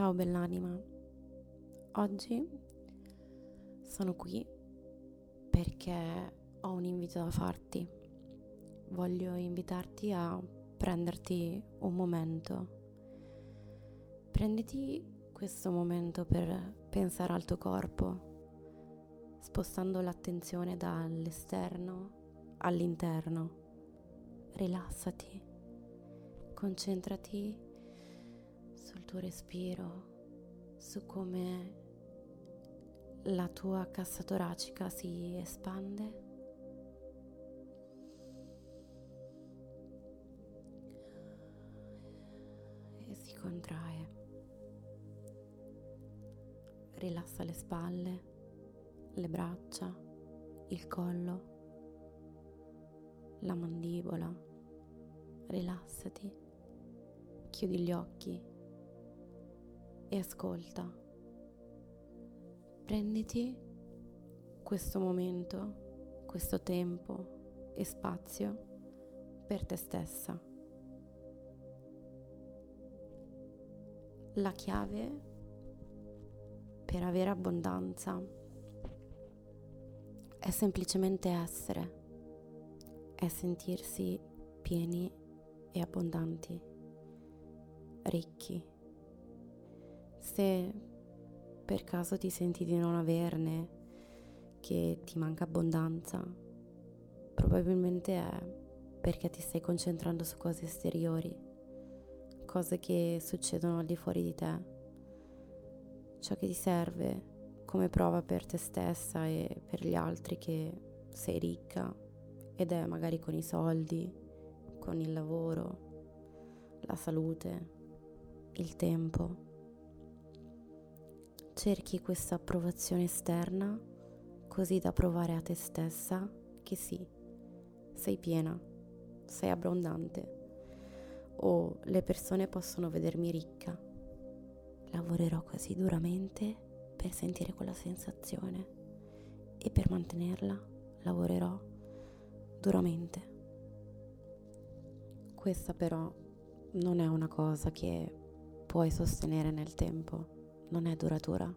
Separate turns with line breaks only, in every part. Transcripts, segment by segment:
Ciao bell'anima, oggi sono qui perché ho un invito da farti. Voglio invitarti a prenderti un momento. Prenditi questo momento per pensare al tuo corpo, spostando l'attenzione dall'esterno all'interno. Rilassati, concentrati sul tuo respiro, su come la tua cassa toracica si espande. E si contrae. Rilassa le spalle, le braccia, il collo, la mandibola. Rilassati, chiudi gli occhi e ascolta. Prenditi questo momento, questo tempo e spazio per te stessa. La chiave per avere abbondanza è semplicemente essere, è sentirsi pieni e abbondanti, ricchi se per caso ti senti di non averne, che ti manca abbondanza, probabilmente è perché ti stai concentrando su cose esteriori, cose che succedono al di fuori di te. Ciò che ti serve come prova per te stessa e per gli altri che sei ricca ed è magari con i soldi, con il lavoro, la salute, il tempo cerchi questa approvazione esterna così da provare a te stessa che sì, sei piena, sei abbondante o le persone possono vedermi ricca. Lavorerò così duramente per sentire quella sensazione e per mantenerla lavorerò duramente. Questa però non è una cosa che puoi sostenere nel tempo non è duratura.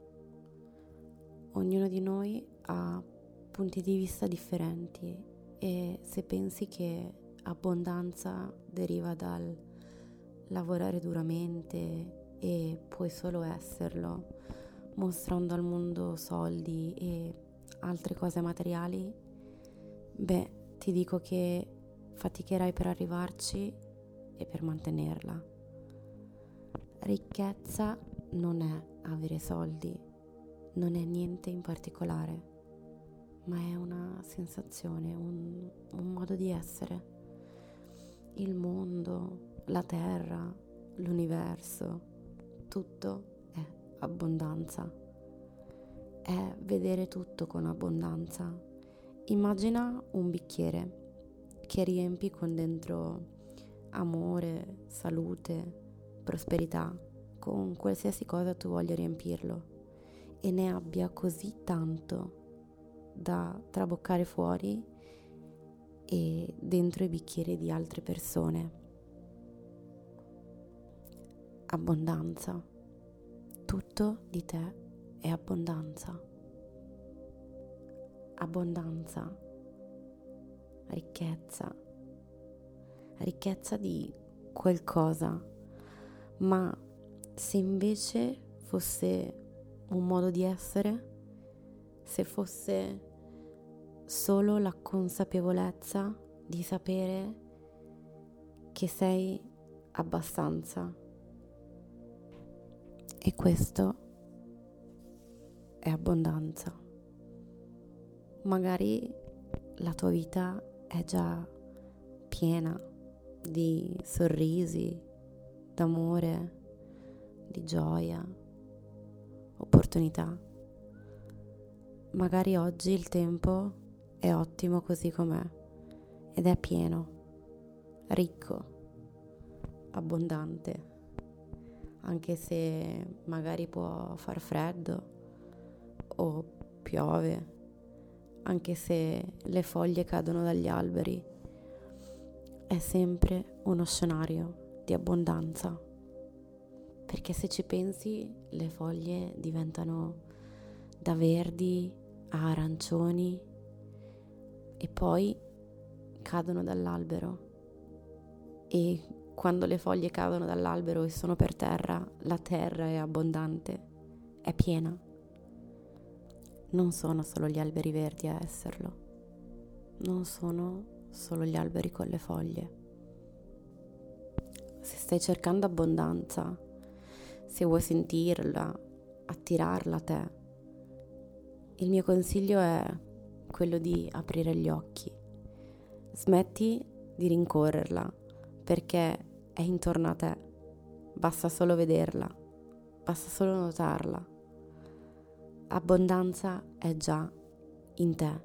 Ognuno di noi ha punti di vista differenti e se pensi che abbondanza deriva dal lavorare duramente e puoi solo esserlo mostrando al mondo soldi e altre cose materiali, beh, ti dico che faticherai per arrivarci e per mantenerla. Ricchezza non è avere soldi non è niente in particolare, ma è una sensazione, un, un modo di essere. Il mondo, la terra, l'universo, tutto è abbondanza. È vedere tutto con abbondanza. Immagina un bicchiere che riempi con dentro amore, salute, prosperità con qualsiasi cosa tu voglia riempirlo e ne abbia così tanto da traboccare fuori e dentro i bicchieri di altre persone. Abbondanza. Tutto di te è abbondanza. Abbondanza. Ricchezza. Ricchezza di qualcosa, ma se invece fosse un modo di essere, se fosse solo la consapevolezza di sapere che sei abbastanza. E questo è abbondanza. Magari la tua vita è già piena di sorrisi, d'amore, di gioia, opportunità. Magari oggi il tempo è ottimo così com'è ed è pieno, ricco, abbondante, anche se magari può far freddo o piove, anche se le foglie cadono dagli alberi, è sempre uno scenario di abbondanza Perché se ci pensi le foglie diventano da verdi a arancioni e poi cadono dall'albero e quando le foglie cadono dall'albero e sono per terra, la terra è abbondante, è piena. Non sono solo gli alberi verdi a esserlo, non sono solo gli alberi con le foglie. Se stai cercando abbondanza, se vuoi sentirla, attirarla a te, il mio consiglio è quello di aprire gli occhi. Smetti di rincorrerla perché è intorno a te. Basta solo vederla, basta solo notarla. Abbondanza è già in te.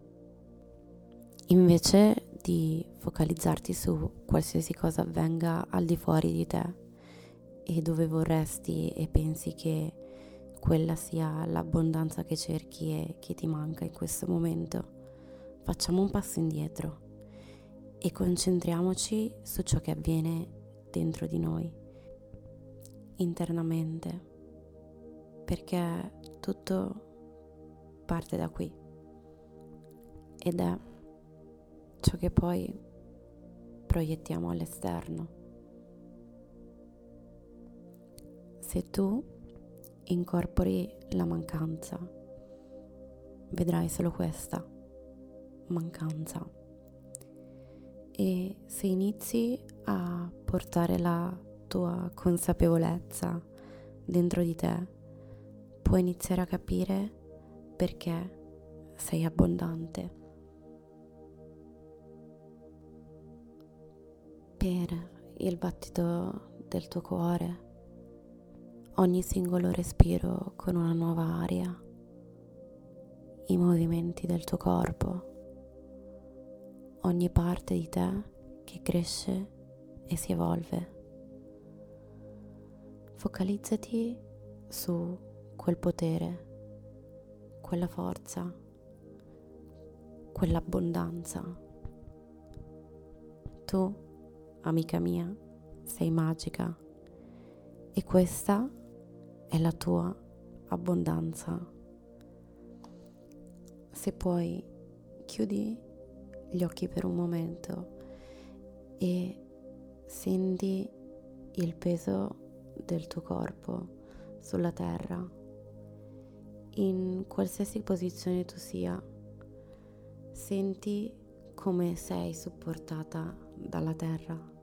Invece di focalizzarti su qualsiasi cosa avvenga al di fuori di te e dove vorresti e pensi che quella sia l'abbondanza che cerchi e che ti manca in questo momento, facciamo un passo indietro e concentriamoci su ciò che avviene dentro di noi, internamente, perché tutto parte da qui ed è ciò che poi proiettiamo all'esterno. Se tu incorpori la mancanza, vedrai solo questa mancanza e se inizi a portare la tua consapevolezza dentro di te, puoi iniziare a capire perché sei abbondante. Per il battito del tuo cuore, ogni singolo respiro con una nuova aria, i movimenti del tuo corpo ogni parte di te che cresce e si evolve. Focalizzati su quel potere, quella forza, quell'abbondanza. Tu, amica mia, sei magica e questa è la tua abbondanza. Se puoi, chiudi gli occhi per un momento e senti il peso del tuo corpo sulla terra, in qualsiasi posizione tu sia. Senti come sei supportata dalla terra.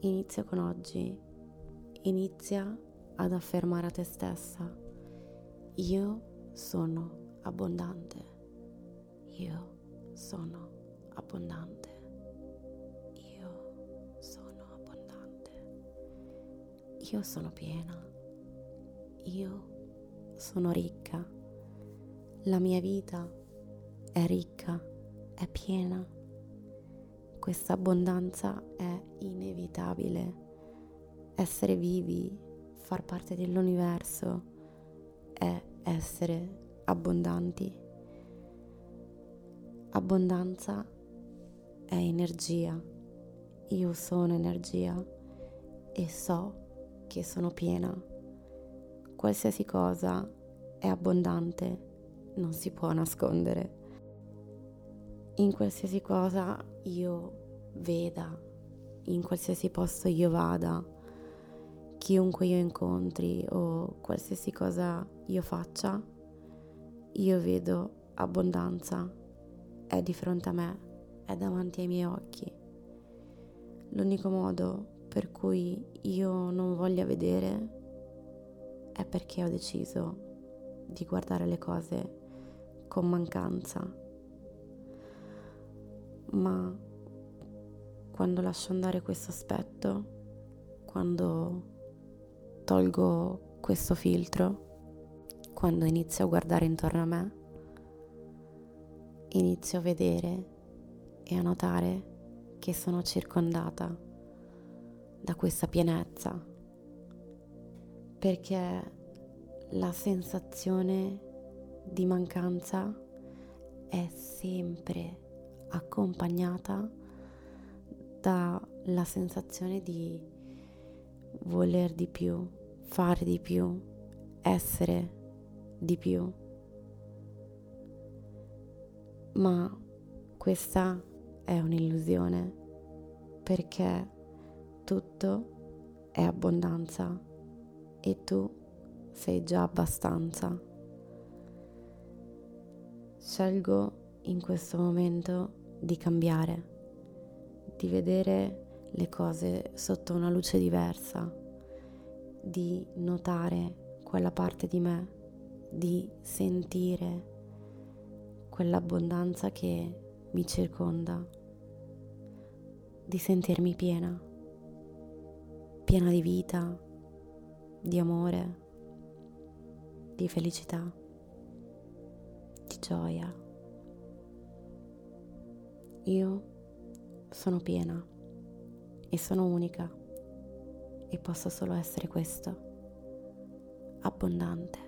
Inizia con oggi, inizia ad affermare a te stessa, io sono abbondante, io sono abbondante. Io sono abbondante. Io sono piena. Io sono ricca. La mia vita è ricca, è piena. Questa abbondanza è inevitabile. Essere vivi, far parte dell'universo, è essere abbondanti. Abbondanza è energia. Io sono energia e so che sono piena. Qualsiasi cosa è abbondante, non si può nascondere. In qualsiasi cosa io veda, in qualsiasi posto io vada, chiunque io incontri o qualsiasi cosa io faccia, io vedo abbondanza è di fronte a me, è davanti ai miei occhi. L'unico modo per cui io non voglia vedere è perché ho deciso di guardare le cose con mancanza. Ma quando lascio andare questo aspetto, quando tolgo questo filtro, quando inizio a guardare intorno a me, inizio a vedere e a notare che sono circondata da questa pienezza, perché la sensazione di mancanza è sempre accompagnata dalla sensazione di voler di più, fare di più, essere di più. Ma questa è un'illusione perché tutto è abbondanza e tu sei già abbastanza. Scelgo in questo momento di cambiare, di vedere le cose sotto una luce diversa, di notare quella parte di me, di sentire quell'abbondanza che mi circonda, di sentirmi piena, piena di vita, di amore, di felicità, di gioia. Io sono piena e sono unica e posso solo essere questo, abbondante.